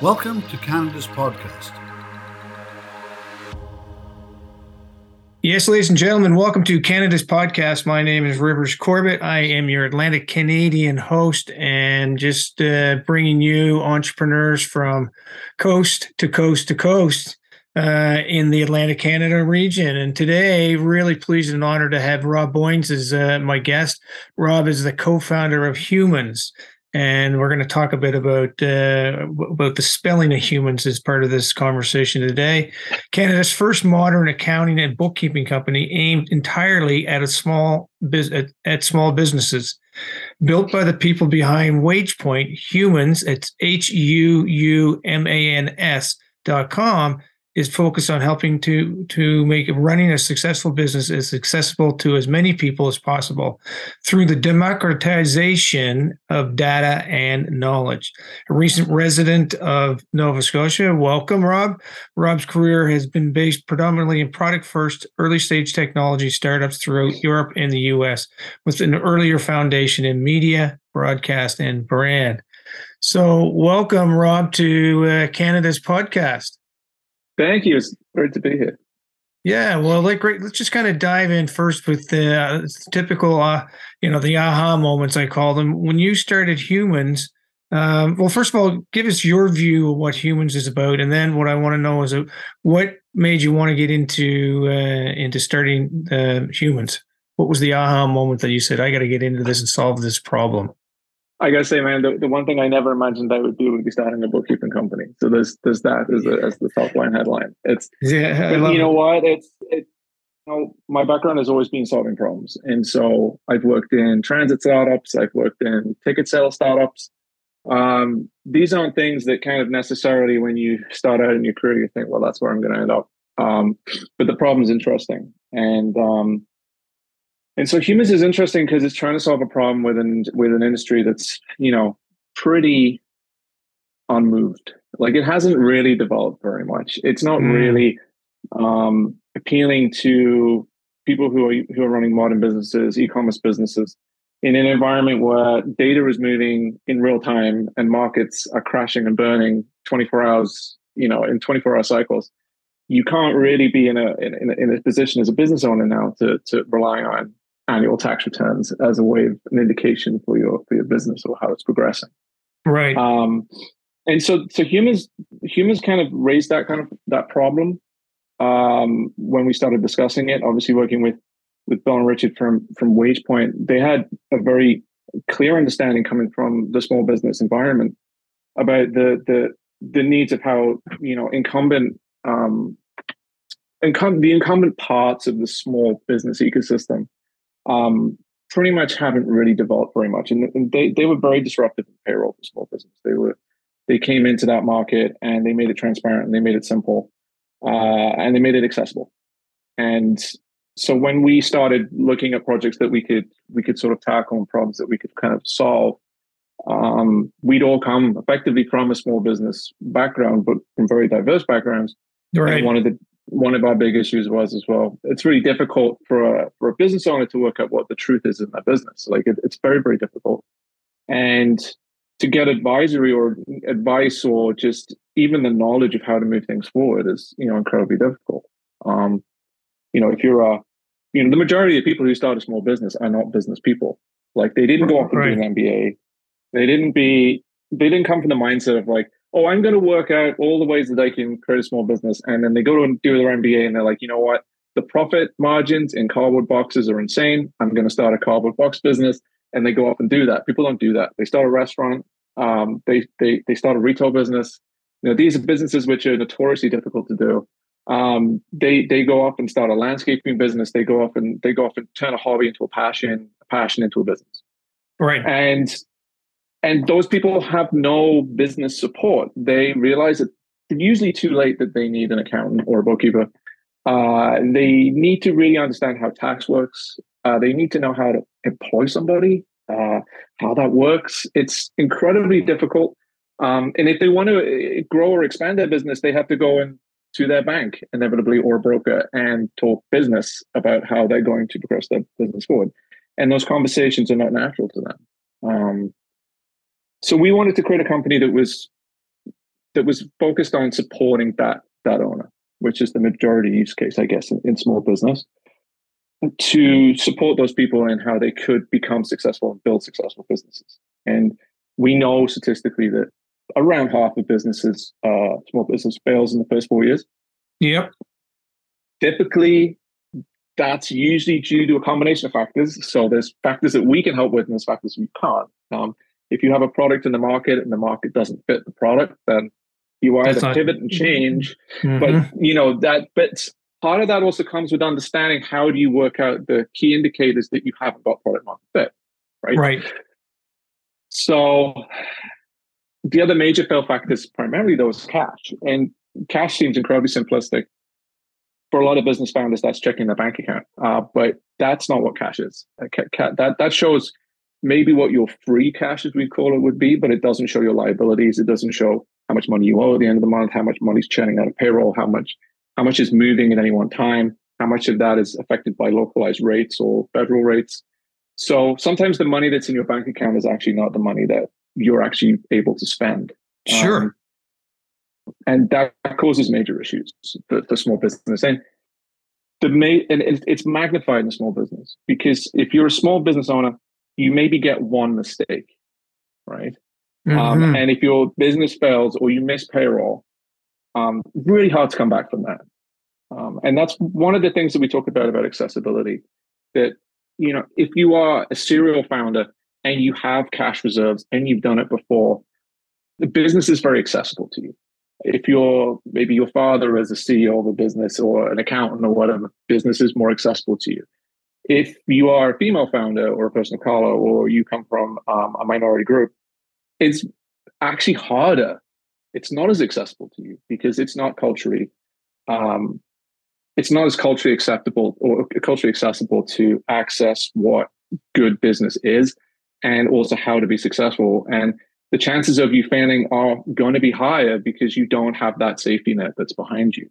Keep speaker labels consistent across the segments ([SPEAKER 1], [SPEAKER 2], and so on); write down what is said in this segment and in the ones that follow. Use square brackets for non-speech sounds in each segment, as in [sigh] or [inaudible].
[SPEAKER 1] Welcome to Canada's podcast.
[SPEAKER 2] Yes, ladies and gentlemen, welcome to Canada's podcast. My name is Rivers Corbett. I am your Atlantic Canadian host and just uh, bringing you entrepreneurs from coast to coast to coast uh, in the Atlantic Canada region. And today, really pleased and honored to have Rob Boyens as uh, my guest. Rob is the co-founder of Huumans, and we're going to talk a bit about uh, about the spelling of humans as part of this conversation today. Canada's first modern accounting and bookkeeping company aimed entirely at a small at, at small businesses. Built by the people behind WagePoint, Huumans, it's H U U M A N S dot com is focused on helping to to make running a successful business as accessible to as many people as possible through the democratization of data and knowledge. A recent resident of Nova Scotia, welcome, Rob. Rob's career has been based predominantly in product first, early stage technology startups throughout Europe and the US, with an earlier foundation in media, broadcast, and brand. So, welcome, Rob, to uh, Canada's podcast.
[SPEAKER 3] Thank you. It's great to be here.
[SPEAKER 2] Yeah, well, like, great. Let's just kind of dive in first with the uh, typical, uh, you know, the aha moments I call them. When you started Huumans, um, well, first of all, give us your view of what Huumans is about, and then what I want to know is uh, what made you want to get into uh, into starting uh, Huumans. What was the aha moment that you said, "I got to get into this and solve this problem"?
[SPEAKER 3] I gotta say, man, the, the one thing I never imagined I would do would be starting a bookkeeping company. So there's there's that as, a, as the top line headline. It's yeah, you know it. what? It's it. You know, my background has always been solving problems, and so I've worked in transit startups, I've worked in ticket sales startups. Um, these aren't things that kind of necessarily, when you start out in your career, you think, well, that's where I'm going to end up. Um, but the problem's interesting, and um, and so Huumans is interesting because it's trying to solve a problem with an with an industry that's you know pretty unmoved. Like it hasn't really developed very much. It's not mm. really um, appealing to people who are who are running modern businesses, e-commerce businesses, in an environment where data is moving in real time and markets are crashing and burning 24 hours, you know, in 24 hour cycles. You can't really be in a in, in a position as a business owner now to to rely on annual tax returns as a way of an indication for your for your business or how it's progressing.
[SPEAKER 2] Right.
[SPEAKER 3] Um, and so so Huumans Huumans kind of raised that kind of that problem um, when we started discussing it. Obviously, working with with Bill and Richard from from WagePoint, they had a very clear understanding coming from the small business environment about the the the needs of how you know incumbent um, incum- the incumbent parts of the small business ecosystem um, pretty much haven't really developed very much. And, and, they, they were very disruptive in payroll for small business. They were they came into that market and they made it transparent and they made it simple uh, and they made it accessible. And so when we started looking at projects that we could we could sort of tackle and problems that we could kind of solve, um, we'd all come effectively from a small business background, but from very diverse backgrounds. Right. And wanted to one of our big issues was as well. It's really difficult for a for a business owner to work out what the truth is in their business. Like it, it's very very difficult, and to get advisory or advice or just even the knowledge of how to move things forward is you know incredibly difficult. Um, you know, if you're a you know the majority of people who start a small business are not business people. Like they didn't go off and right. do an MBA. They didn't be. They didn't come from the mindset of like, oh, I'm going to work out all the ways that I can create a small business. And then they go to do their MBA and they're like, you know what? The profit margins in cardboard boxes are insane. I'm going to start a cardboard box business. And they go off and do that. People don't do that. They start a restaurant. Um, they, they, they start a retail business. You know, these are businesses which are notoriously difficult to do. Um, they, they go off and start a landscaping business. They go off and they go off and turn a hobby into a passion, a passion into a business.
[SPEAKER 2] Right.
[SPEAKER 3] And and those people have no business support. They realize that it's usually too late that they need an accountant or a bookkeeper. Uh, they need to really understand how tax works. Uh, they need to know how to employ somebody, uh, how that works. It's incredibly difficult. Um, and if they want to uh, grow or expand their business, they have to go in to their bank inevitably or a broker and talk business about how they're going to progress their business forward. And those conversations are not natural to them. Um, so we wanted to create a company that was that was focused on supporting that that owner, which is the majority use case, I guess, in, in small business, to support those people and how they could become successful and build successful businesses. And we know statistically that around half of businesses, uh, small business fails in the first four years.
[SPEAKER 2] Yep.
[SPEAKER 3] Typically, that's usually due to a combination of factors. So there's factors that we can help with, and there's factors we can't. Um, if you have a product in the market and the market doesn't fit the product, then you either not, pivot and change. Mm-hmm. But you know that, but part of that also comes with understanding how do you work out the key indicators that you haven't got product market fit, right?
[SPEAKER 2] Right.
[SPEAKER 3] So the other major fail factors primarily though is cash, and cash seems incredibly simplistic for a lot of business founders, that's checking their bank account. Uh, but that's not what cash is. That that shows maybe what your free cash, as we call it, would be, but it doesn't show your liabilities. It doesn't show how much money you owe at the end of the month, how much money's churning out of payroll, how much how much is moving at any one time, how much of that is affected by localized rates or federal rates. So sometimes the money that's in your bank account is actually not the money that you're actually able to spend.
[SPEAKER 2] Sure. Um,
[SPEAKER 3] and that causes major issues for, for small business. And the ma- and it's magnified in small business because if you're a small business owner, you maybe get one mistake, right? Um, mm-hmm. Um, and if your business fails or you miss payroll, um, really hard to come back from that. Um, and that's one of the things that we talk about about accessibility. That you know, if you are a serial founder and you have cash reserves and you've done it before, the business is very accessible to you if you're maybe your father is a CEO of a business or an accountant or whatever, business is more accessible to you. If you are a female founder or a person of color or you come from um, a minority group, it's actually harder. It's not as accessible to you because it's not culturally, um, it's not as culturally acceptable or culturally accessible to access what good business is and also how to be successful. And the chances of you failing are going to be higher because you don't have that safety net that's behind you.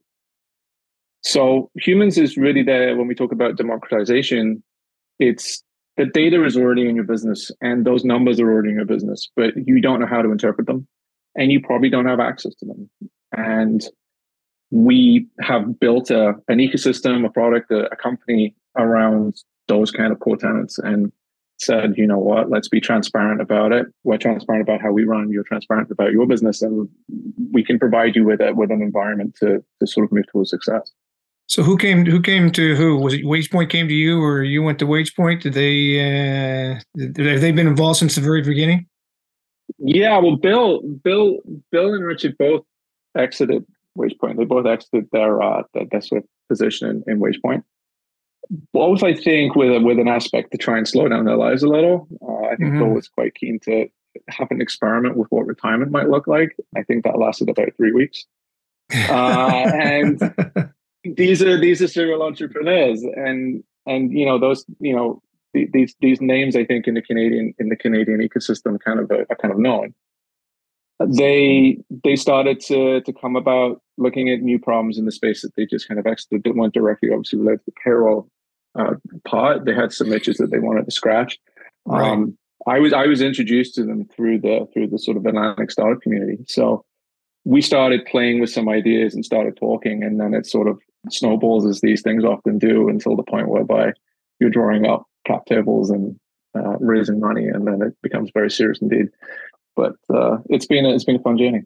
[SPEAKER 3] So Huumans is really there when we talk about democratization. It's the data is already in your business and those numbers are already in your business, but you don't know how to interpret them and you probably don't have access to them. And we have built a, an ecosystem, a product, a, a company around those kind of core tenants. And said, you know what, let's be transparent about it. We're transparent about how we run. You're transparent about your business, and we can provide you with a, with an environment to to sort of move towards success.
[SPEAKER 2] So who came who came to who was it WagePoint came to you or you went to WagePoint? Did they uh, have they been involved since the very beginning?
[SPEAKER 3] Yeah, well, Bill, Bill, Bill and Richard both exited WagePoint. They both exited their uh, their, their sort of position in, in WagePoint both I think with a, with an aspect to try and slow down their lives a little. Uh, I think mm-hmm. Bill was quite keen to have an experiment with what retirement might look like. I think that lasted about three weeks. [laughs] Uh, and these are these are serial entrepreneurs, and and you know those you know these these names I think in the Canadian in the Canadian ecosystem kind of are, are kind of known. They they started to to come about looking at new problems in the space that they just kind of actually that weren't directly obviously related to payroll uh, pot. They had some itches that they wanted to scratch. Right. Um, I was I was introduced to them through the through the sort of Atlantic startup community. So we started playing with some ideas and started talking, and then it sort of snowballs as these things often do until the point whereby you're drawing up cap tables and uh, raising money, and then it becomes very serious indeed. But uh, it's been a, it's been a fun journey.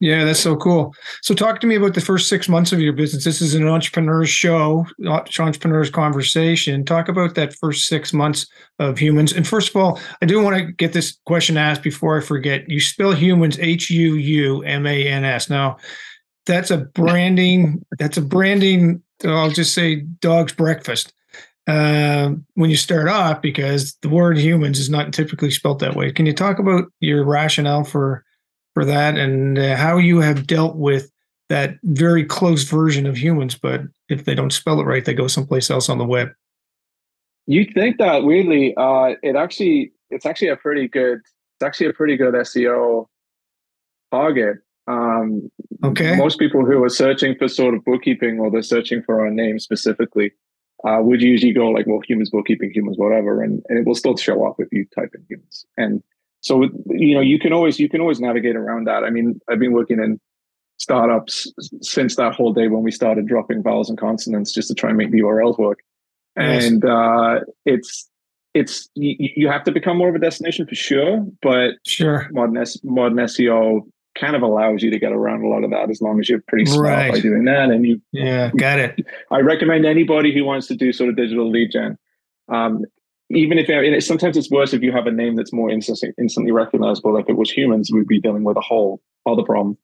[SPEAKER 2] Yeah, that's so cool. So, talk to me about the first six months of your business. This is an entrepreneur's show, entrepreneur's conversation. Talk about that first six months of Huumans. And first of all, I do want to get this question asked before I forget. You spell humans H U U M A N S. Now, that's a branding. That's a branding. I'll just say dog's breakfast. Uh, when you start off, because the word humans is not typically spelt that way. Can you talk about your rationale for? for that and uh, how you have dealt with that very close version of humans, but if they don't spell it right, they go someplace else on the web.
[SPEAKER 3] You think that weirdly, uh, it actually it's actually a pretty good it's actually a pretty good SEO target. Um,
[SPEAKER 2] okay.
[SPEAKER 3] Most people who are searching for sort of bookkeeping or they're searching for our name specifically uh, would usually go like, well, humans bookkeeping, humans whatever, and, and it will still show up if you type in humans. And so you know you can always you can always navigate around that. I mean, I've been working in startups since that whole day when we started dropping vowels and consonants just to try and make the URLs work. And uh, it's it's you, you, have to become more of a destination for sure, but
[SPEAKER 2] sure
[SPEAKER 3] modern modern SEO kind of allows you to get around a lot of that as long as you're pretty smart right. by doing that. And you
[SPEAKER 2] yeah, got it. [laughs]
[SPEAKER 3] I recommend anybody who wants to do sort of digital lead gen. Um, even if it, sometimes it's worse if you have a name that's more instantly, instantly recognizable. If it was humans, we'd be dealing with a whole other problem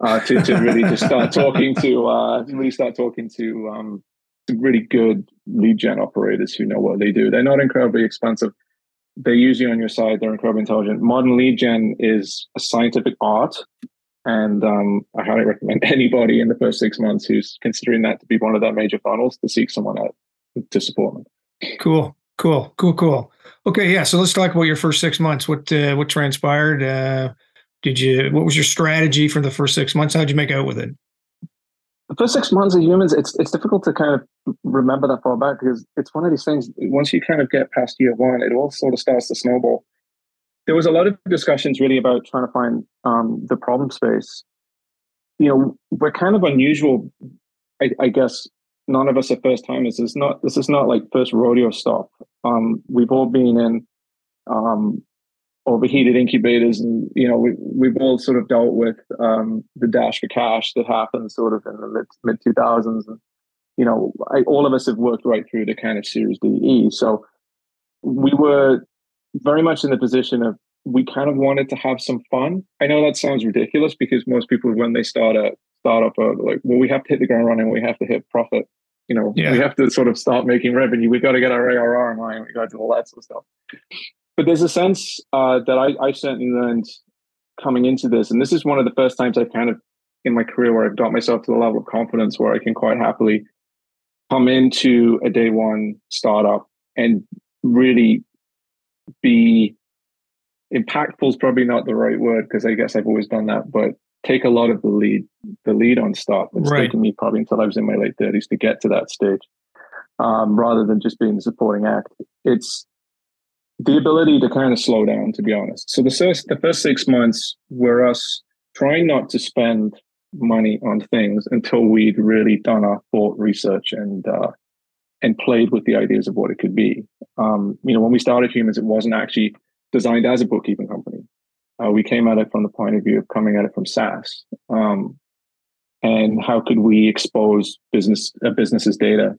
[SPEAKER 3] uh, to, to really just start [laughs] talking to uh, really start talking to um, really good lead gen operators who know what they do. They're not incredibly expensive. They're usually on your side. They're incredibly intelligent. Modern lead gen is a scientific art, and um, I highly recommend [laughs] anybody in the first six months who's considering that to be one of their major funnels to seek someone out to support them.
[SPEAKER 2] Cool, cool, cool, cool. Okay, yeah. So let's talk about your first six months. What uh, what transpired? Uh, did you? What was your strategy for the first six months? How'd you make out with it?
[SPEAKER 3] The first six months of Huumans, it's it's difficult to kind of remember that far back because it's one of these things. Once you kind of get past year one, it all sort of starts to snowball. There was a lot of discussions really about trying to find um, the problem space. You know, we're kind of unusual. I, I guess none of us are first timers. This is not this is not like first rodeo stop. Um, we've all been in um, overheated incubators and you know we, we've all sort of dealt with um, the dash for cash that happened sort of in the mid mid 2000s and you know I, all of us have worked right through the kind of series DE so we were very much in the position of we kind of wanted to have some fun. I know that sounds ridiculous because most people when they start a startup are like well we have to hit the ground running we have to hit profit you know yeah. we have to sort of start making revenue We've got to get our ARR in line we got to do all that sort of stuff but there's a sense uh, that I, I certainly learned coming into this, and this is one of the first times I've kind of in my career where I've got myself to the level of confidence where I can quite happily come into a day one startup and really be impactful is probably not the right word because I guess I've always done that, but take a lot of the lead, the lead on stuff. It's right. taken me probably until I was in my late thirties to get to that stage, um, rather than just being the supporting act. It's the ability to kind of slow down, to be honest. So the first the first six months were us trying not to spend money on things until we'd really done our thought research and uh, and played with the ideas of what it could be. Um, you know, when we started Huumans, it wasn't actually designed as a bookkeeping company. Uh, we came at it from the point of view of coming at it from SaaS. Um, and how could we expose business a business's data?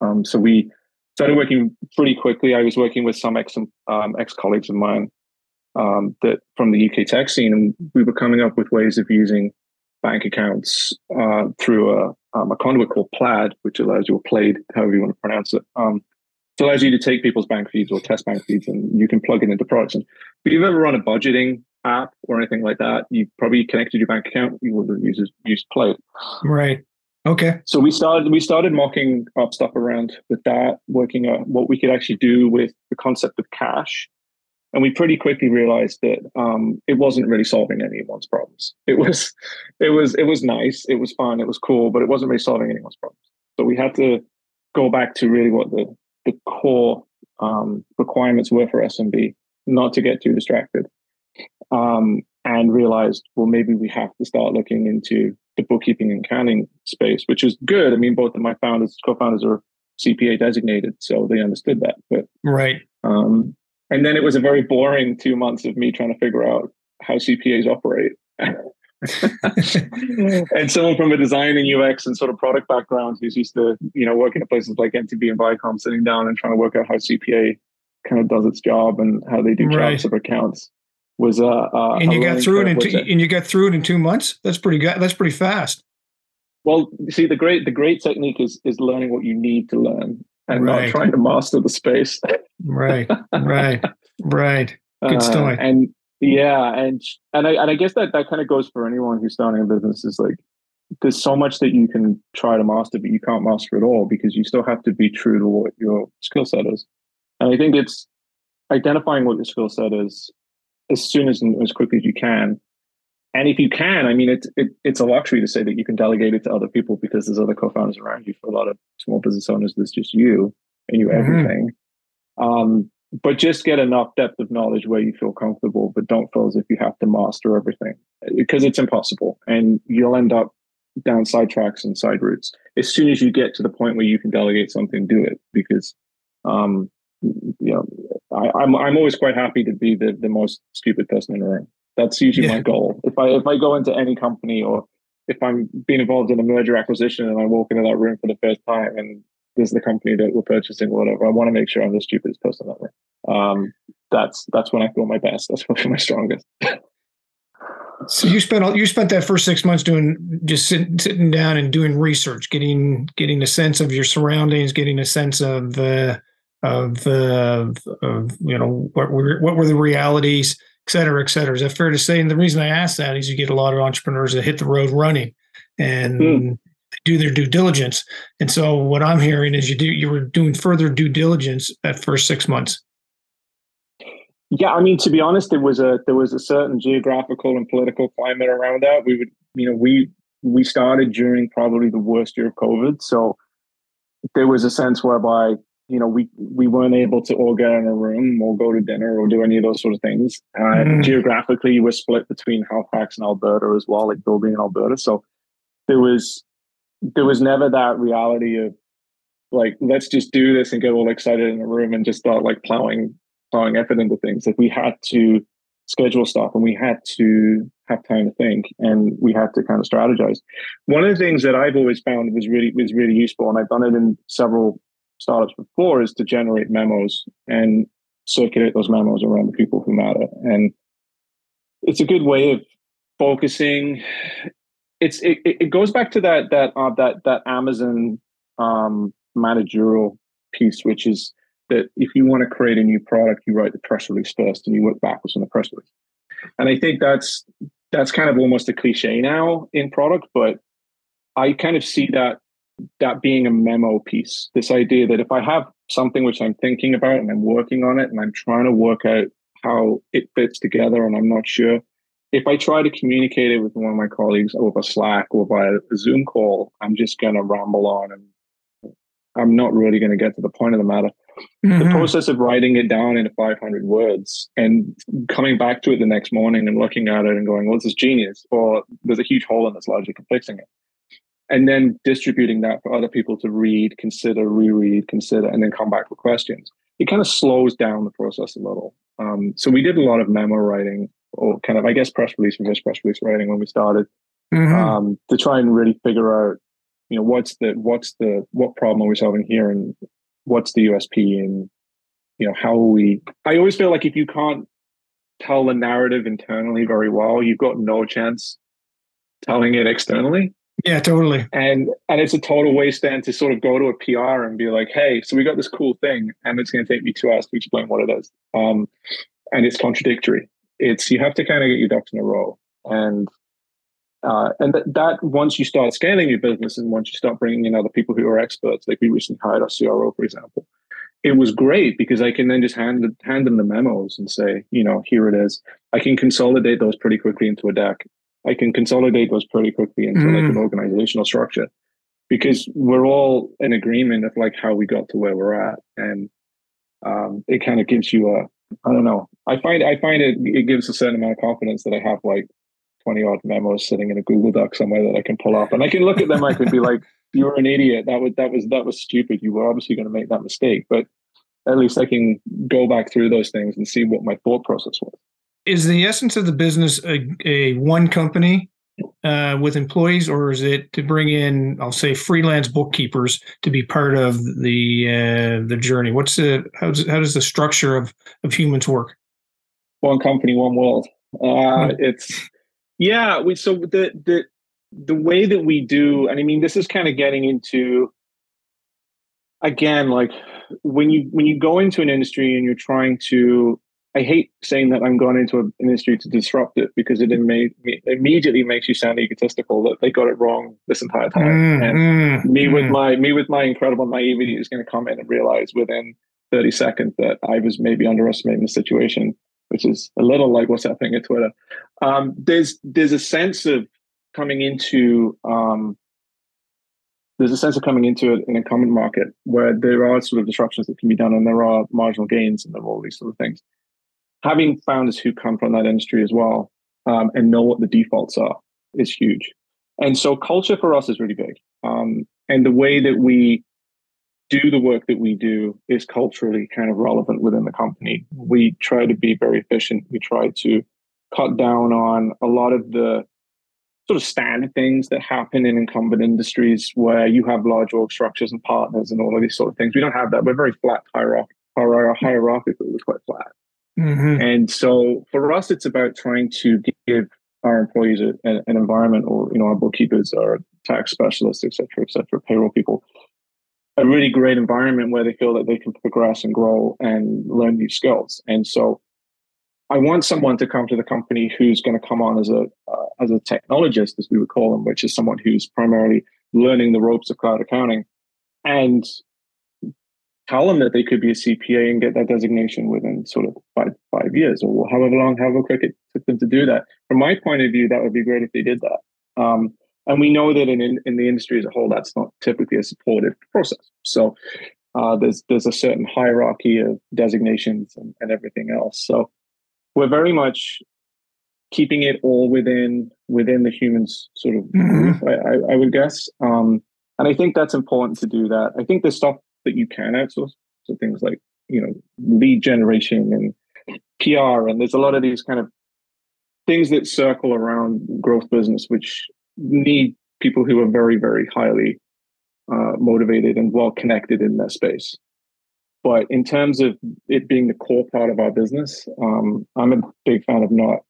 [SPEAKER 3] Um, so we started working pretty quickly. I was working with some ex um, ex colleagues of mine um, that from the UK tech scene, and we were coming up with ways of using bank accounts uh, through a, um, a conduit called Plaid, which allows you, or Plaid, however you want to pronounce it. Um, it allows you to take people's bank feeds or test bank feeds, and you can plug it into products. And if you've ever run a budgeting app or anything like that, you probably connected your bank account. You would have used used Plaid.
[SPEAKER 2] Right. Okay.
[SPEAKER 3] So we started we started mocking up stuff around with that, working on what we could actually do with the concept of cash. And we pretty quickly realized that um, it wasn't really solving anyone's problems. It was, it was, it was nice, it was fun, it was cool, but it wasn't really solving anyone's problems. So we had to go back to really what the the core um, requirements were for SMB, not to get too distracted, um, and realized well maybe we have to start looking into the bookkeeping and accounting space, which is good. I mean, both of my founders, co-founders are CPA designated, so they understood that. But
[SPEAKER 2] right.
[SPEAKER 3] Um, and then it was a very boring two months of me trying to figure out how CPAs operate. [laughs] and someone from a design and UX and sort of product background who's used to, you know, working at places like MTV and Viacom, sitting down and trying to work out how CPA kind of does its job and how they do right. of accounts was uh, uh
[SPEAKER 2] and you got through it in two, and you got through it in two months. That's pretty good. That's pretty fast.
[SPEAKER 3] Well, see, the great the great technique is is learning what you need to learn and right. not trying to master the space.
[SPEAKER 2] right, right, [laughs] right. Good uh, story.
[SPEAKER 3] Uh, and yeah, and and I and I guess that that kind of goes for anyone who's starting a business. Is like there's so much that you can try to master, but you can't master it all because you still have to be true to what your skill set is. And I think it's identifying what your skill set is as soon as as quickly as you can. And if you can, I mean, it's it, it's a luxury to say that you can delegate it to other people because there's other co-founders around you. For a lot of small business owners, there's just you and you mm-hmm. everything. Um, but just get enough depth of knowledge where you feel comfortable, but don't feel as if you have to master everything because it's impossible and you'll end up down side tracks and side routes. As soon as you get to the point where you can delegate something, do it because, um, you know, I, am I'm, I'm always quite happy to be the, the most stupid person in the room. That's usually yeah. my goal. If I if I go into any company or if I'm being involved in a merger acquisition and I walk into that room for the first time and this is the company that we're purchasing or whatever, I want to make sure I'm the stupidest person in that room. Um, that's that's when I feel my best. That's [laughs] when I feel my strongest.
[SPEAKER 2] So you spent you spent that first six months doing just sitting sitting down and doing research, getting getting a sense of your surroundings, getting a sense of uh, of, uh, of you know what were what were the realities, et cetera, et cetera. Is that fair to say? And the reason I ask that is you get a lot of entrepreneurs that hit the road running and mm. do their due diligence. And so what I'm hearing is you do you were doing further due diligence that first six months.
[SPEAKER 3] Yeah, I mean, to be honest, there was a there was a certain geographical and political climate around that. We would, you know, we we started during probably the worst year of COVID, so there was a sense whereby you know we we weren't able to all get in a room or go to dinner or do any of those sort of things. Uh, mm. Geographically, we're split between Halifax and Alberta as well, like building in Alberta. So there was there was never that reality of like let's just do this and get all excited in a room and just start like plowing plowing effort into things. Like we had to schedule stuff and we had to have time to think and we had to kind of strategize. One of the things that I've always found was really was really useful, and I've done it in several startups before, is to generate memos and circulate those memos around the people who matter. And it's a good way of focusing. It's it, it goes back to that that uh, that that Amazon um, managerial piece, which is that if you want to create a new product, you write the press release first and you work backwards on the press release. And I think that's that's kind of almost a cliche now in product, but I kind of see that that being a memo piece. This idea that if I have something which I'm thinking about and I'm working on it and I'm trying to work out how it fits together and I'm not sure, if I try to communicate it with one of my colleagues over Slack or via a Zoom call, I'm just going to ramble on and I'm not really going to get to the point of the matter. Mm-hmm. The process of writing it down into 500 words and coming back to it the next morning and looking at it and going, well, this is genius, or there's a huge hole in this logic and fixing it. And then distributing that for other people to read, consider, reread, consider, and then come back with questions. It kind of slows down the process a little. Um, so we did a lot of memo writing or kind of, I guess, press release and press release writing when we started mm-hmm. um, to try and really figure out, you know, what's the, what's the, what problem are we solving here and what's the USP and you know how we I always feel like if you can't tell the narrative internally very well, you've got no chance telling it externally.
[SPEAKER 2] Yeah, totally.
[SPEAKER 3] And and it's a total waste then to sort of go to a PR and be like, hey, so we got this cool thing, and it's going to take me two hours to explain what it is. Um, and it's contradictory. It's you have to kind of get your ducks in a row, and uh, and that, that once you start scaling your business and once you start bringing in other people who are experts, like we recently hired our CRO, for example, it was great because I can then just hand hand them the memos and say, you know, here it is. I can consolidate those pretty quickly into a deck. I can consolidate those pretty quickly into mm. like an organizational structure because we're all in agreement of like how we got to where we're at, and um, it kind of gives you a I don't know. I find I find it it gives a certain amount of confidence that I have like 20 odd memos sitting in a Google Doc somewhere that I can pull up and I can look at them. I can be like, [laughs] you're an idiot. That was, that was, that was stupid. You were obviously going to make that mistake, but at least I can go back through those things and see what my thought process was.
[SPEAKER 2] Is the essence of the business a, a one company uh, with employees, or is it to bring in, I'll say, freelance bookkeepers to be part of the uh, the journey? What's the how does how does the structure of of Huumans work?
[SPEAKER 3] One company, one world. Uh, hmm. It's yeah, we so the the the way that we do, and I mean, this is kind of getting into again, like when you when you go into an industry and you're trying to. I hate saying that I'm going into an industry to disrupt it because it immediately makes you sound egotistical that they got it wrong this entire time. Mm, and mm, me mm. with my me with my incredible naivety is going to come in and realize within 30 seconds that I was maybe underestimating the situation which is a little like what's happening at Twitter. Um, there's there's a sense of coming into um, there's a sense of coming into it in a common market where there are sort of disruptions that can be done and there are marginal gains and there are all these sort of things. Having founders who come from that industry as well um, and know what the defaults are is huge. And so culture for us is really big. Um, and the way that we do the work that we do is culturally kind of relevant within the company. We try to be very efficient. We try to cut down on a lot of the sort of standard things that happen in incumbent industries where you have large org structures and partners and all of these sort of things. We don't have that. We're very flat hierarch- hierarchically, we're quite flat. Mm-hmm. And so for us, it's about trying to give our employees a, an environment or, you know, our bookkeepers, our tax specialists, et cetera, et cetera, payroll people, a really great environment where they feel that they can progress and grow and learn new skills. And so I want someone to come to the company who's going to come on as a uh, as a technologist, as we would call them, which is someone who's primarily learning the ropes of cloud accounting, and tell them that they could be a CPA and get that designation within sort of five five years or however long, however quick it took them to do that. From my point of view, that would be great if they did that. Um, and we know that in, in, in the industry as a whole, that's not typically a supportive process. So uh, there's there's a certain hierarchy of designations and, and everything else. So we're very much keeping it all within within the Huumans sort of mm-hmm. I, I, would guess um, and i think that's important to do that i think the stuff that you can outsource so things like you know lead generation and pr and there's a lot of these kind of things that circle around growth business which need people who are very very highly uh, motivated and well connected in that space but in terms of it being the core part of our business, um, I'm a big fan of not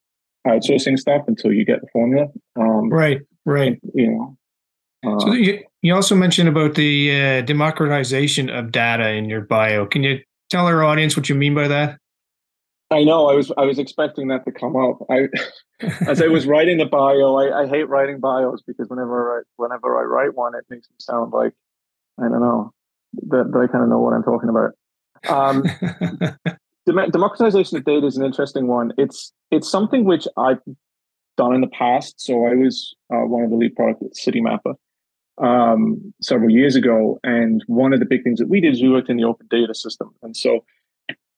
[SPEAKER 3] outsourcing stuff until you get the formula.
[SPEAKER 2] Um, right, right.
[SPEAKER 3] You know.
[SPEAKER 2] Uh, so you, you also mentioned about the uh, democratization of data in your bio. Can you tell our audience what you mean by that?
[SPEAKER 3] I know. I was I was expecting that to come up. I, [laughs] as I was writing the bio, I, I hate writing bios because whenever I write, whenever I write one, it makes me sound like I don't know that, that I kind of know what I'm talking about. Um, [laughs] democratization of data is an interesting one. It's it's something which I've done in the past. So I was uh, one of the lead product at Citymapper um, several years ago, and one of the big things that we did is we worked in the open data system. And so,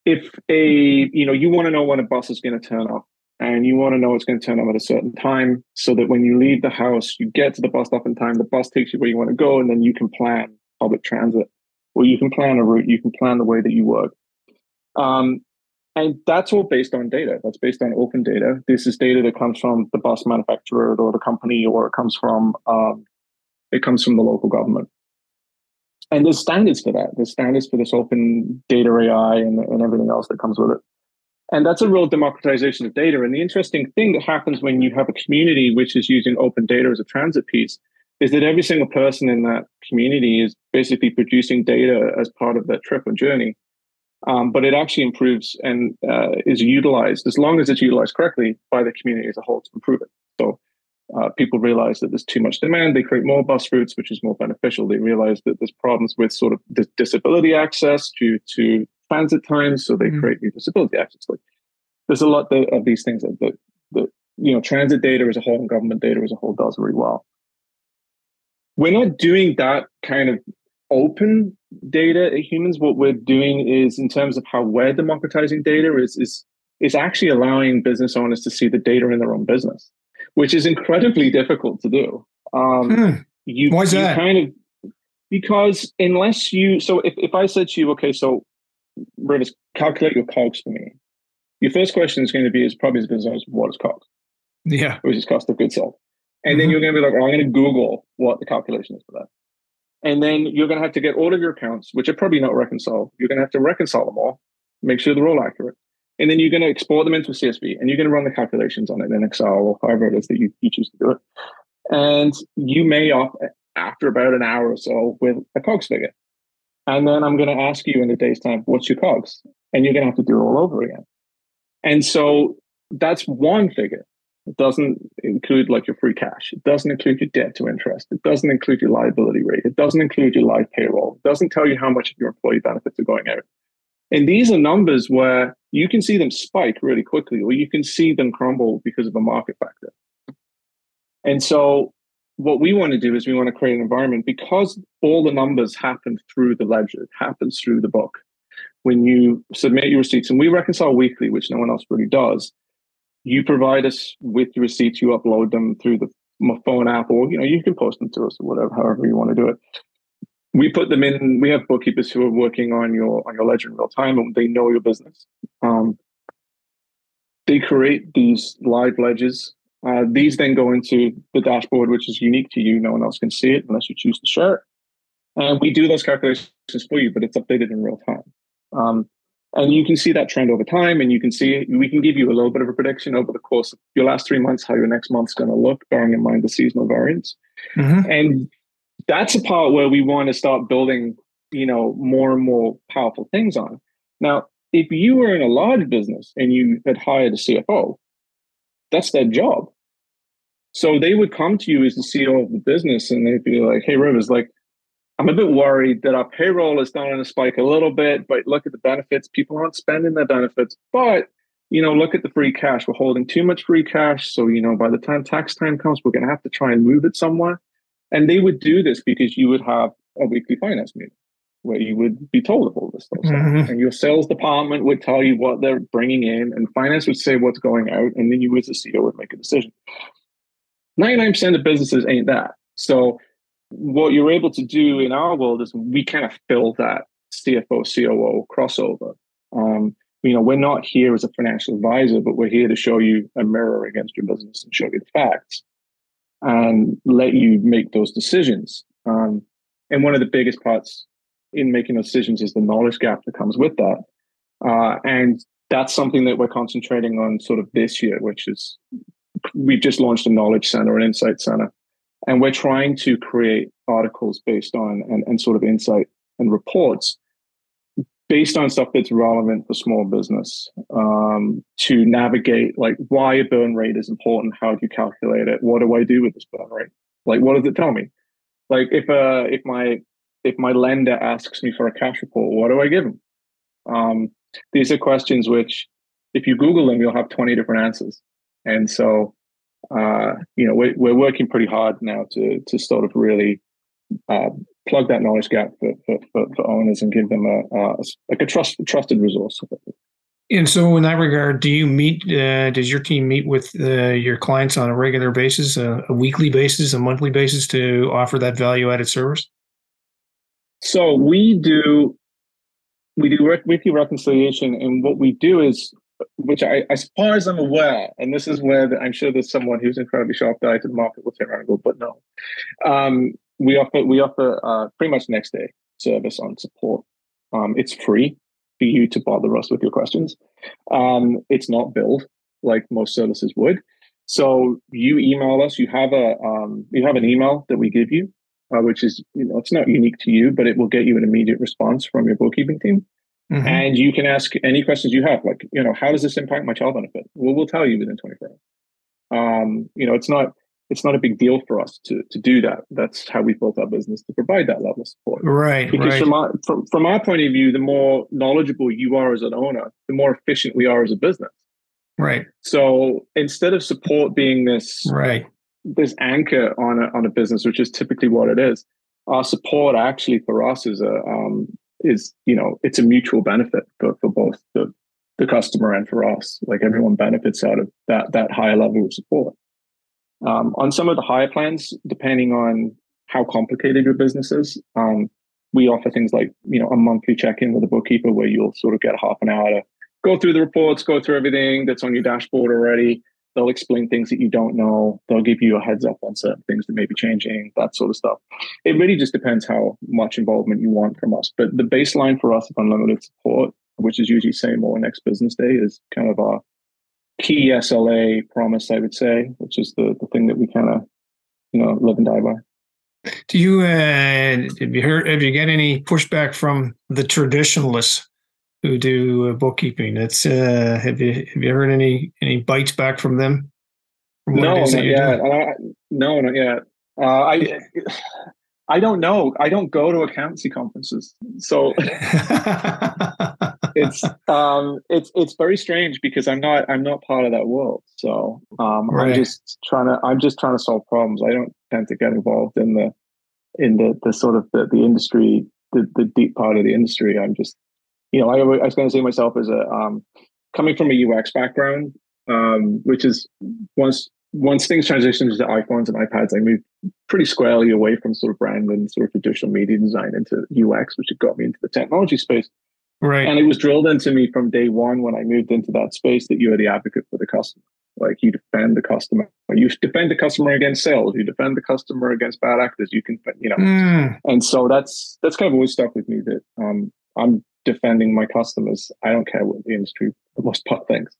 [SPEAKER 3] if a you know you want to know when a bus is going to turn up, and you want to know it's going to turn up at a certain time, so that when you leave the house, you get to the bus stop in time. The bus takes you where you want to go, and then you can plan public transit or you can plan a route, you can plan the way that you work. Um, and that's all based on data. That's based on open data. This is data that comes from the bus manufacturer or the company, or it comes from um, it comes from the local government. And there's standards for that. There's standards for this open data AI and, and everything else that comes with it. And that's a real democratization of data. And the interesting thing that happens when you have a community which is using open data as a transit piece is that every single person in that community is basically producing data as part of their trip or journey. Um, but it actually improves and uh, is utilized as long as it's utilized correctly by the community as a whole to improve it. So uh, people realize that there's too much demand. They create more bus routes, which is more beneficial. They realize that there's problems with sort of the disability access due to transit times, so they mm-hmm. create new disability access. Like there's a lot of these things that, that, that you know transit data as a whole and government data as a whole does very well we're not doing that kind of open data at Huumans. What we're doing is in terms of how we're democratizing data is is is actually allowing business owners to see the data in their own business, which is incredibly difficult to do. Um,
[SPEAKER 2] hmm. you, Why is that?
[SPEAKER 3] kind of because unless you so if, if I said to you, okay, so Rivers, calculate your COGS for me. Your first question is going to be is probably as business owners, what is COGS?
[SPEAKER 2] Yeah.
[SPEAKER 3] Which is cost of goods sold. And mm-hmm. then you're going to be like, well, I'm going to Google what the calculation is for that. And then you're going to have to get all of your accounts, which are probably not reconciled. You're going to have to reconcile them all, make sure they're all accurate. And then you're going to export them into a CSV and you're going to run the calculations on it in Excel or however it is that you, you choose to do it. And you may after about an hour or so with a COGS figure. And then I'm going to ask you in a day's time, what's your COGS? And you're going to have to do it all over again. And so that's one figure. It doesn't include like your free cash. It doesn't include your debt to interest. It doesn't include your liability rate. It doesn't include your live payroll. It doesn't tell you how much of your employee benefits are going out. And these are numbers where you can see them spike really quickly, or you can see them crumble because of a market factor. And so what we want to do is we want to create an environment because all the numbers happen through the ledger, it happens through the book. When you submit your receipts, and we reconcile weekly, which no one else really does, you provide us with your receipts, you upload them through the phone app, or you know, you can post them to us or whatever, however you want to do it. We put them in. We have bookkeepers who are working on your on your ledger in real time, and they know your business. Um, they create these live ledgers uh, these then go into the dashboard, which is unique to you. No one else can see it unless you choose to share it. And we do those calculations for you, but it's updated in real time. Um, and you can see that trend over time, and you can see we can give you a little bit of a prediction over the course of your last three months how your next month's going to look, bearing in mind the seasonal variance. Mm-hmm. And that's a part where we want to start building, you know, more and more powerful things on. Now, if you were in a large business and you had hired a CFO, that's their job. So they would come to you as the CEO of the business and they'd be like, hey, Rivers, like, I'm a bit worried that our payroll is down on a spike a little bit, but look at the benefits. People aren't spending their benefits. But, you know, look at the free cash. We're holding too much free cash. So, you know, by the time tax time comes, we're going to have to try and move it somewhere. And they would do this because you would have a weekly finance meeting where you would be told of all this stuff. Mm-hmm. And your sales department would tell you what they're bringing in, and finance would say what's going out, and then you as a CEO would make a decision. 99% of businesses ain't that. So what you're able to do in our world is we kind of fill that CFO, COO crossover. Um, you know, we're not here as a financial advisor, but we're here to show you a mirror against your business and show you the facts and let you make those decisions. Um, and one of the biggest parts in making those decisions is the knowledge gap that comes with that. Uh, and that's something that we're concentrating on sort of this year, which is we've just launched a knowledge center, an insight center, and we're trying to create articles based on and, and sort of insight and reports based on stuff that's relevant for small business um, to navigate like why a burn rate is important how do you calculate it what do i do with this burn rate like what does it tell me like if uh if my if my lender asks me for a cash report, what do I give them? Um, these are questions which, if you Google them, you'll have 20 different answers. And so, uh, you know, we're, we're working pretty hard now to, to sort of really uh, plug that knowledge gap for, for, for, for owners and give them a, a like a trust, trusted resource.
[SPEAKER 2] And so, in that regard, do you meet? Uh, does your team meet with uh, your clients on a regular basis, a, a, weekly basis, a monthly basis, to offer that value-added service?
[SPEAKER 3] So we do we do weekly reconciliation, and what we do is, which I, as far as I'm aware, and this is where the, I'm sure there's someone who's incredibly sharp diet to the market will turn around and go, but no, um, we offer we offer uh, pretty much next day service on support. Um, it's free for you to bother us with your questions. Um, it's not billed like most services would. So you email us. You have a um, you have an email that we give you uh, which is you know it's not unique to you, but it will get you an immediate response from your bookkeeping team. Mm-hmm. And you can ask any questions you have, like you know, how does this impact my child benefit? Well, we'll tell you within 24 hours. Um, you know, it's not it's not a big deal for us to to do that. That's how we built our business to provide that level of support.
[SPEAKER 2] Right.
[SPEAKER 3] Because
[SPEAKER 2] right.
[SPEAKER 3] from our from, from our point of view, the more knowledgeable you are as an owner, the more efficient we are as a business.
[SPEAKER 2] Right.
[SPEAKER 3] So instead of support being this
[SPEAKER 2] right
[SPEAKER 3] this anchor on a, on a business, which is typically what it is. Our support actually for us is a um, is you know it's a mutual benefit for, for both the the customer and for us. Like everyone benefits out of that that higher level of support. Um, on some of the higher plans, depending on how complicated your business is, um, we offer things like you know a monthly check-in with a bookkeeper where you'll sort of get half an hour to go through the reports, go through everything that's on your dashboard already, They'll explain things that you don't know. They'll give you a heads up on certain things that may be changing, that sort of stuff. It really just depends how much involvement you want from us. But the baseline for us of unlimited support, which is usually same or next business day, is kind of our key SLA promise, I would say, which is the, the thing that we kind of, you know, live and die by.
[SPEAKER 2] Do you uh, have you heard? Have you get any pushback from the traditionalists who do uh, bookkeeping. It's uh, have you have you heard any any bites back from them?
[SPEAKER 3] From no, not yet. Uh, no, not yet. Uh, I I don't know. I don't go to accountancy conferences, so [laughs] [laughs] it's [laughs] um it's it's very strange because I'm not I'm not part of that world. So um, right. I'm just trying to I'm just trying to solve problems. I don't tend to get involved in the in the the sort of the, the industry, the, the deep part of the industry. I'm just, you know, I, I was going to say myself as a um, coming from a UX background, um, which is once once things transitioned to iPhones and iPads, I moved pretty squarely away from sort of brand and sort of traditional media design into UX, which had got me into the technology space.
[SPEAKER 2] Right.
[SPEAKER 3] And it was drilled into me from day one when I moved into that space that you are the advocate for the customer. Like you defend the customer. You defend the customer against sales. You defend the customer against bad actors. You can, you know. Mm. And so that's that's kind of always stuck with me that um, I'm defending my customers. I don't care what the industry, the most part, thinks.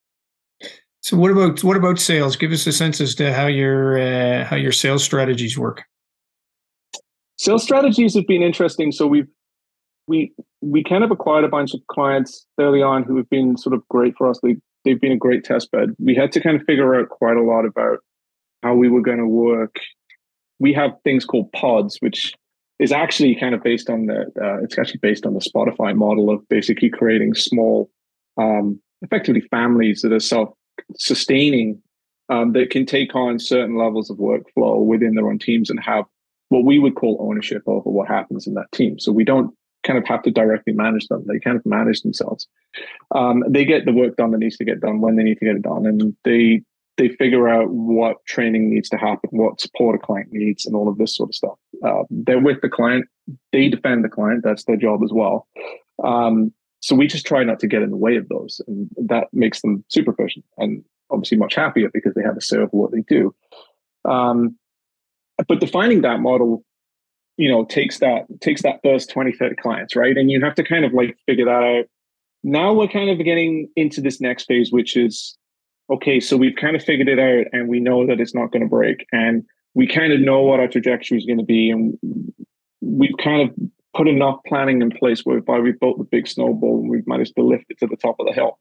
[SPEAKER 2] So what about what about sales? Give us a sense as to how your uh, how your sales strategies work.
[SPEAKER 3] Sales strategies have been interesting. So we've we we kind of acquired a bunch of clients early on who have been sort of great for us. They they've been a great test bed. We had to kind of figure out quite a lot about how we were going to work. We have things called pods, which is actually kind of based on the uh, it's actually based on the Spotify model of basically creating small, um, effectively families that are self sustaining um, that can take on certain levels of workflow within their own teams and have what we would call ownership over what happens in that team. So we don't kind of have to directly manage them. They kind of manage themselves. Um, they get the work done that needs to get done when they need to get it done, and they they figure out what training needs to happen, what support a client needs, and all of this sort of stuff. Uh, they're with the client. They defend the client. That's their job as well. Um, so we just try not to get in the way of those, and that makes them super efficient and obviously much happier because they have a serve what they do. Um, but defining that model you know takes that takes that first 20 30 clients right? And you have to kind of like figure that out. Now we're kind of getting into this next phase which is okay so we've kind of figured it out and we know that it's not going to break and we kind of know what our trajectory is going to be and we've kind of put enough planning in place whereby we've built the big snowball and we've managed to lift it to the top of the hill.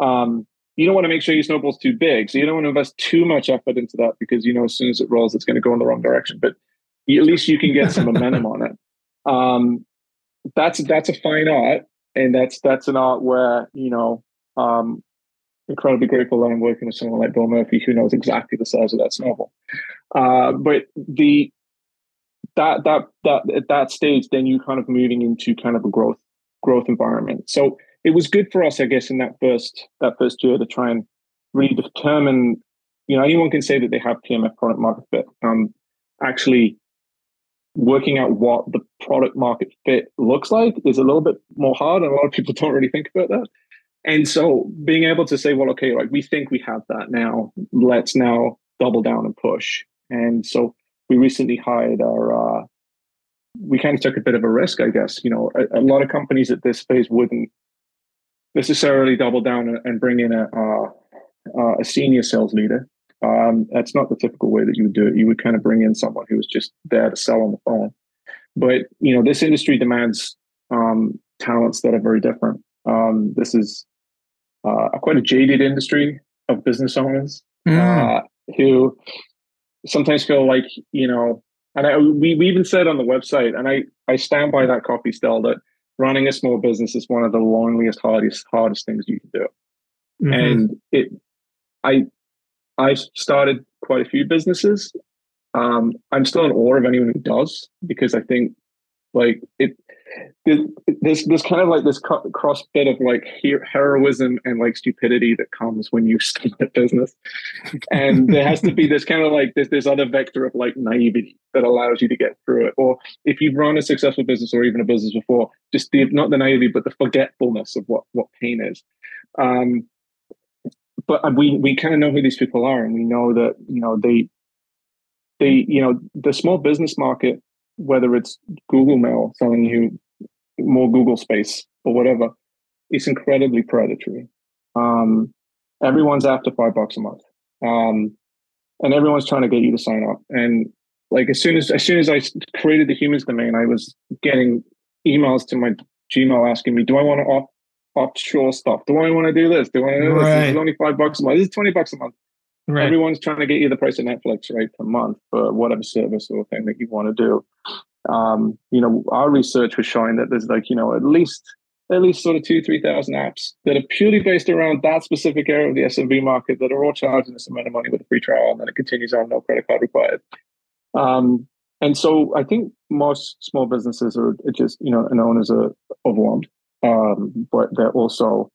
[SPEAKER 3] Um, you don't want to make sure your snowball's too big so you don't want to invest too much effort into that because you know as soon as it rolls it's going to go in the wrong direction. But at least you can get some momentum on it. Um, that's that's a fine art, and that's that's an art where you know um, incredibly grateful that I'm working with someone like Bill Murphy who knows exactly the size of that snowball. Uh, but the that that that at that stage, then you're kind of moving into kind of a growth growth environment. So it was good for us, I guess, in that first that first year to try and really determine. You know, anyone can say that they have PMF product market fit. Um, actually working out what the product market fit looks like is a little bit more hard and a lot of people [laughs] don't really think about that. And so being able to say well okay like we think we have that now. Let's now double down and push. And so we recently hired our uh, we kind of took a bit of a risk i guess. You know a, a lot of companies at this phase wouldn't necessarily double down and bring in a, uh, a senior sales leader um, that's not the typical way that you would do it. You would kind of bring in someone who was just there to sell on the phone. But you know, this industry demands um, talents that are very different. Um, this is uh, quite a jaded industry of business owners mm. uh, who sometimes feel like you know. And I, we we even said on the website, and I I stand by that copy still that running a small business is one of the loneliest, hardest hardest things you can do. Mm-hmm. And it I I've started quite a few businesses. Um, I'm still in awe of anyone who does because I think like it there's there's kind of like this cross bit of like heroism and like stupidity that comes when you [laughs] start a business. And there has to be this kind of like this this other vector of like naivety that allows you to get through it. Or if you've run a successful business or even a business before just the not the naivety but the forgetfulness of what what pain is. Um but uh, we we kind of know who these people are, and we know that you know they they you know the small business market, whether it's Google Mail selling you more Google space or whatever, it's incredibly predatory. Um, everyone's after five bucks a month, um, and everyone's trying to get you to sign up. And like as soon as as soon as I created the Huumans domain, I was getting emails to my Gmail asking me, "Do I want to opt offshore stuff. Do I want to do this? Do I want to do this? This is only five bucks a month. This is 20 bucks a month. Right. Everyone's trying to get you the price of Netflix, right, per month for whatever service or thing that you want to do. Um, you know, our research was showing that there's like, you know, at least at least sort of two, three thousand apps that are purely based around that specific area of the SMB market that are all charging this amount of money with a free trial and then it continues on, no credit card required. Um, and so I think most small businesses are just you know known as a overwhelmed, um, but they're also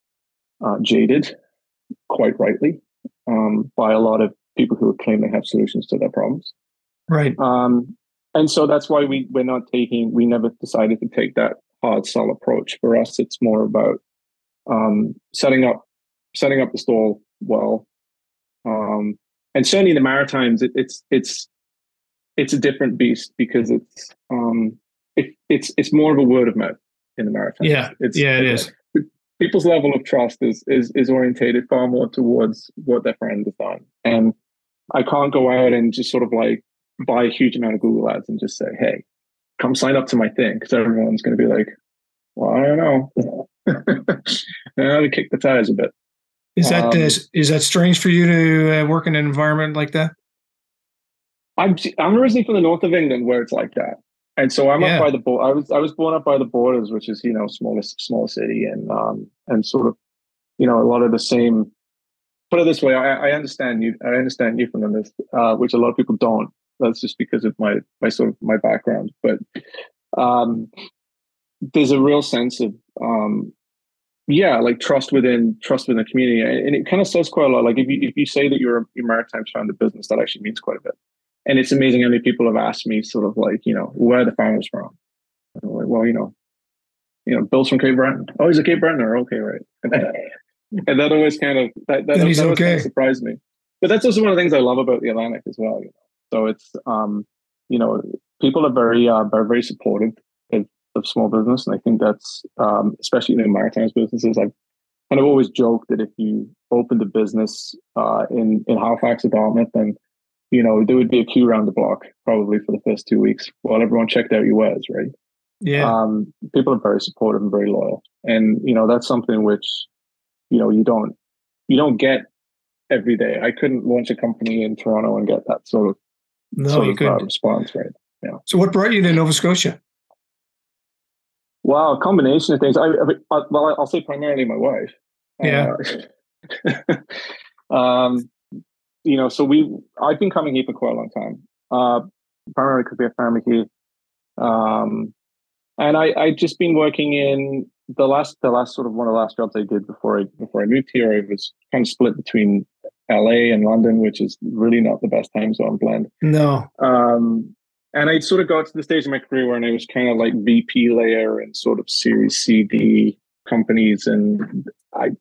[SPEAKER 3] uh, jaded, quite rightly, um, by a lot of people who claim they have solutions to their problems.
[SPEAKER 2] Right.
[SPEAKER 3] Um, and so that's why we we're not taking. We never decided to take that hard sell approach. For us, it's more about um, setting up setting up the stall well. Um, and certainly in the Maritimes, it, it's it's it's a different beast because it's um, it, it's it's more of a word of mouth in the Maritimes.
[SPEAKER 2] Yeah,
[SPEAKER 3] it's,
[SPEAKER 2] yeah, it is.
[SPEAKER 3] People's level of trust is is is orientated far more towards what their friend has done, and I can't go out and just sort of like buy a huge amount of Google ads and just say, "Hey, come sign up to my thing," because everyone's going to be like, "Well, I don't know." [laughs] I have to kick the tires a bit.
[SPEAKER 2] Is that um, is, is that strange for you to uh, work in an environment like that?
[SPEAKER 3] I'm I'm originally from the north of England where it's like that, and so I'm yeah. up by the. I was I was born up by the borders, which is you know smallest small city, and um and sort of you know a lot of the same. Put it this way, I, I understand you. I understand Newfoundland, uh, which a lot of people don't. That's just because of my my sort of my background, but um, there's a real sense of um, yeah, like trust within trust within the community, and it kind of says quite a lot. Like if you if you say that you're a maritime founded business, that actually means quite a bit. And it's amazing how many people have asked me, sort of like, you know, where the founders from? Like, well, you know, you know, Bill's from Cape Breton. Oh, he's a Cape Bretoner. Okay, right. [laughs] and that always kind of that that, that always okay. kind of surprised me. But that's also one of the things I love about the Atlantic as well. You know, so it's um, you know, people are very uh, are very supportive of, of small business, and I think that's um, especially in the maritime businesses. I've kind of always joked that if you opened a business uh, in in Halifax or Dartmouth, then you know, there would be a queue around the block probably for the first two weeks while everyone checked out your wares, right?
[SPEAKER 2] Yeah.
[SPEAKER 3] Um, people are very supportive and very loyal. And, you know, that's something which, you know, you don't you don't get every day. I couldn't launch a company in Toronto and get that sort of
[SPEAKER 2] no,
[SPEAKER 3] sort
[SPEAKER 2] you
[SPEAKER 3] of,
[SPEAKER 2] couldn't.
[SPEAKER 3] Uh, response, right? Yeah.
[SPEAKER 2] So what brought you to Nova Scotia?
[SPEAKER 3] Wow, a combination of things. I, I well, I'll say primarily my wife.
[SPEAKER 2] Yeah.
[SPEAKER 3] Uh, [laughs] um, you know, so we I've been coming here for quite a long time. Uh, primarily because we have family here. Um, and I I just been working in the last the last sort of one of the last jobs I did before I before I moved here. I was kind of split between LA and London, which is really not the best time zone blend.
[SPEAKER 2] No.
[SPEAKER 3] Um, and I sort of got to the stage of my career where I was kind of like VP layer and sort of Series CD companies, and I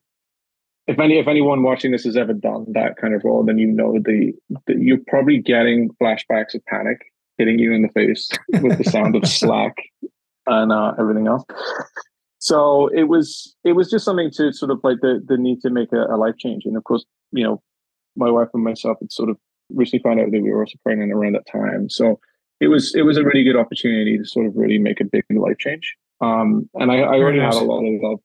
[SPEAKER 3] if any if anyone watching this has ever done that kind of role, then you know the, the you're probably getting flashbacks of panic hitting you in the face with the sound of [laughs] Slack and uh, everything else. So it was it was just something to sort of like the the need to make a, a life change, and of course, you know, my wife and myself had sort of recently found out that we were also pregnant around that time. So it was it was a really good opportunity to sort of really make a big life change. Um, and I, I already had a lot of love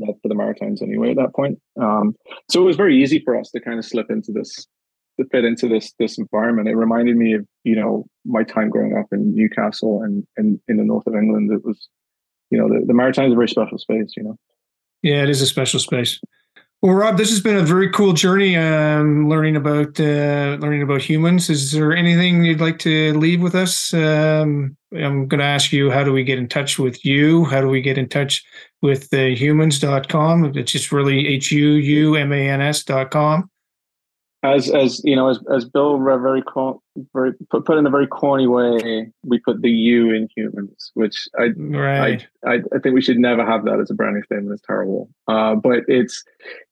[SPEAKER 3] for the Maritimes anyway at that point. Um, so it was very easy for us to kind of slip into this, to fit into this this environment. It reminded me of you know my time growing up in Newcastle and and in the north of England. It was, you know, the, the Maritimes is a very special space. You know.
[SPEAKER 2] Yeah, it is a special space. Well, Rob, this has been a very cool journey. Um, learning about uh, learning about Huumans. Is there anything you'd like to leave with us? Um, I'm going to ask you, how do we get in touch with you? How do we get in touch with the Huumans.com? It's just really H U U M A N S.com
[SPEAKER 3] as as you know, as as Bill very very put, put in a very corny way, we put the U in Huumans, which I
[SPEAKER 2] right.
[SPEAKER 3] I, I, I think we should never have that as a branding statement. It's terrible. Uh, but it's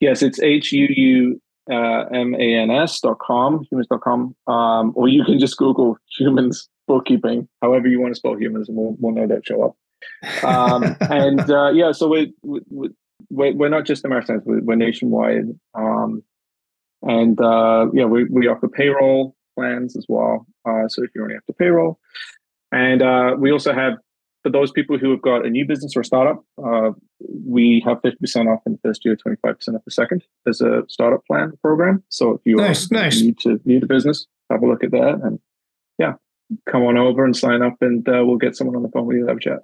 [SPEAKER 3] yes, it's H U U uh, M A N S dot com Huumans.com, um, or you can just Google Huumans bookkeeping, however you want to spell humans, and we'll, we'll know that show up. Um, [laughs] and uh, yeah, so we, we, we, we're not just Americans, we're nationwide. Um, and uh, yeah, we, we offer payroll plans as well. Uh, so if you're only after payroll, and uh, we also have for those people who have got a new business or a startup, uh, we have 50% off in the first year, 25% off the second as a startup plan program. So if you
[SPEAKER 2] nice, nice.
[SPEAKER 3] need to need a business, have a look at that, and yeah, come on over and sign up, and uh, we'll get someone on the phone with you to have a chat.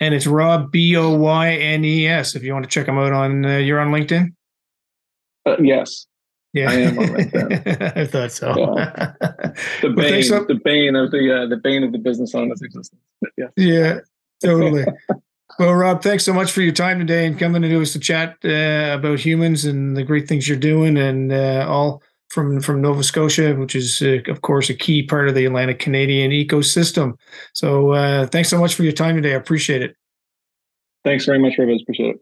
[SPEAKER 2] And it's Rob B O Y N E S. If you want to check them out on, uh, you're on LinkedIn.
[SPEAKER 3] Uh, yes,
[SPEAKER 2] Yeah,
[SPEAKER 3] I am. [laughs]
[SPEAKER 2] I thought so.
[SPEAKER 3] Yeah. the
[SPEAKER 2] Well,
[SPEAKER 3] bane,
[SPEAKER 2] thanks so-
[SPEAKER 3] the bane of the uh, the bane of the business owner's existence. But yeah,
[SPEAKER 2] yeah, totally. [laughs] well, Rob, thanks so much for your time today and coming to do us to chat uh, about Huumans and the great things you're doing, and uh, all from from Nova Scotia, which is uh, of course a key part of the Atlantic Canadian ecosystem. So, uh, thanks so much for your time today. I appreciate it.
[SPEAKER 3] thanks very much, Rivers. Appreciate it.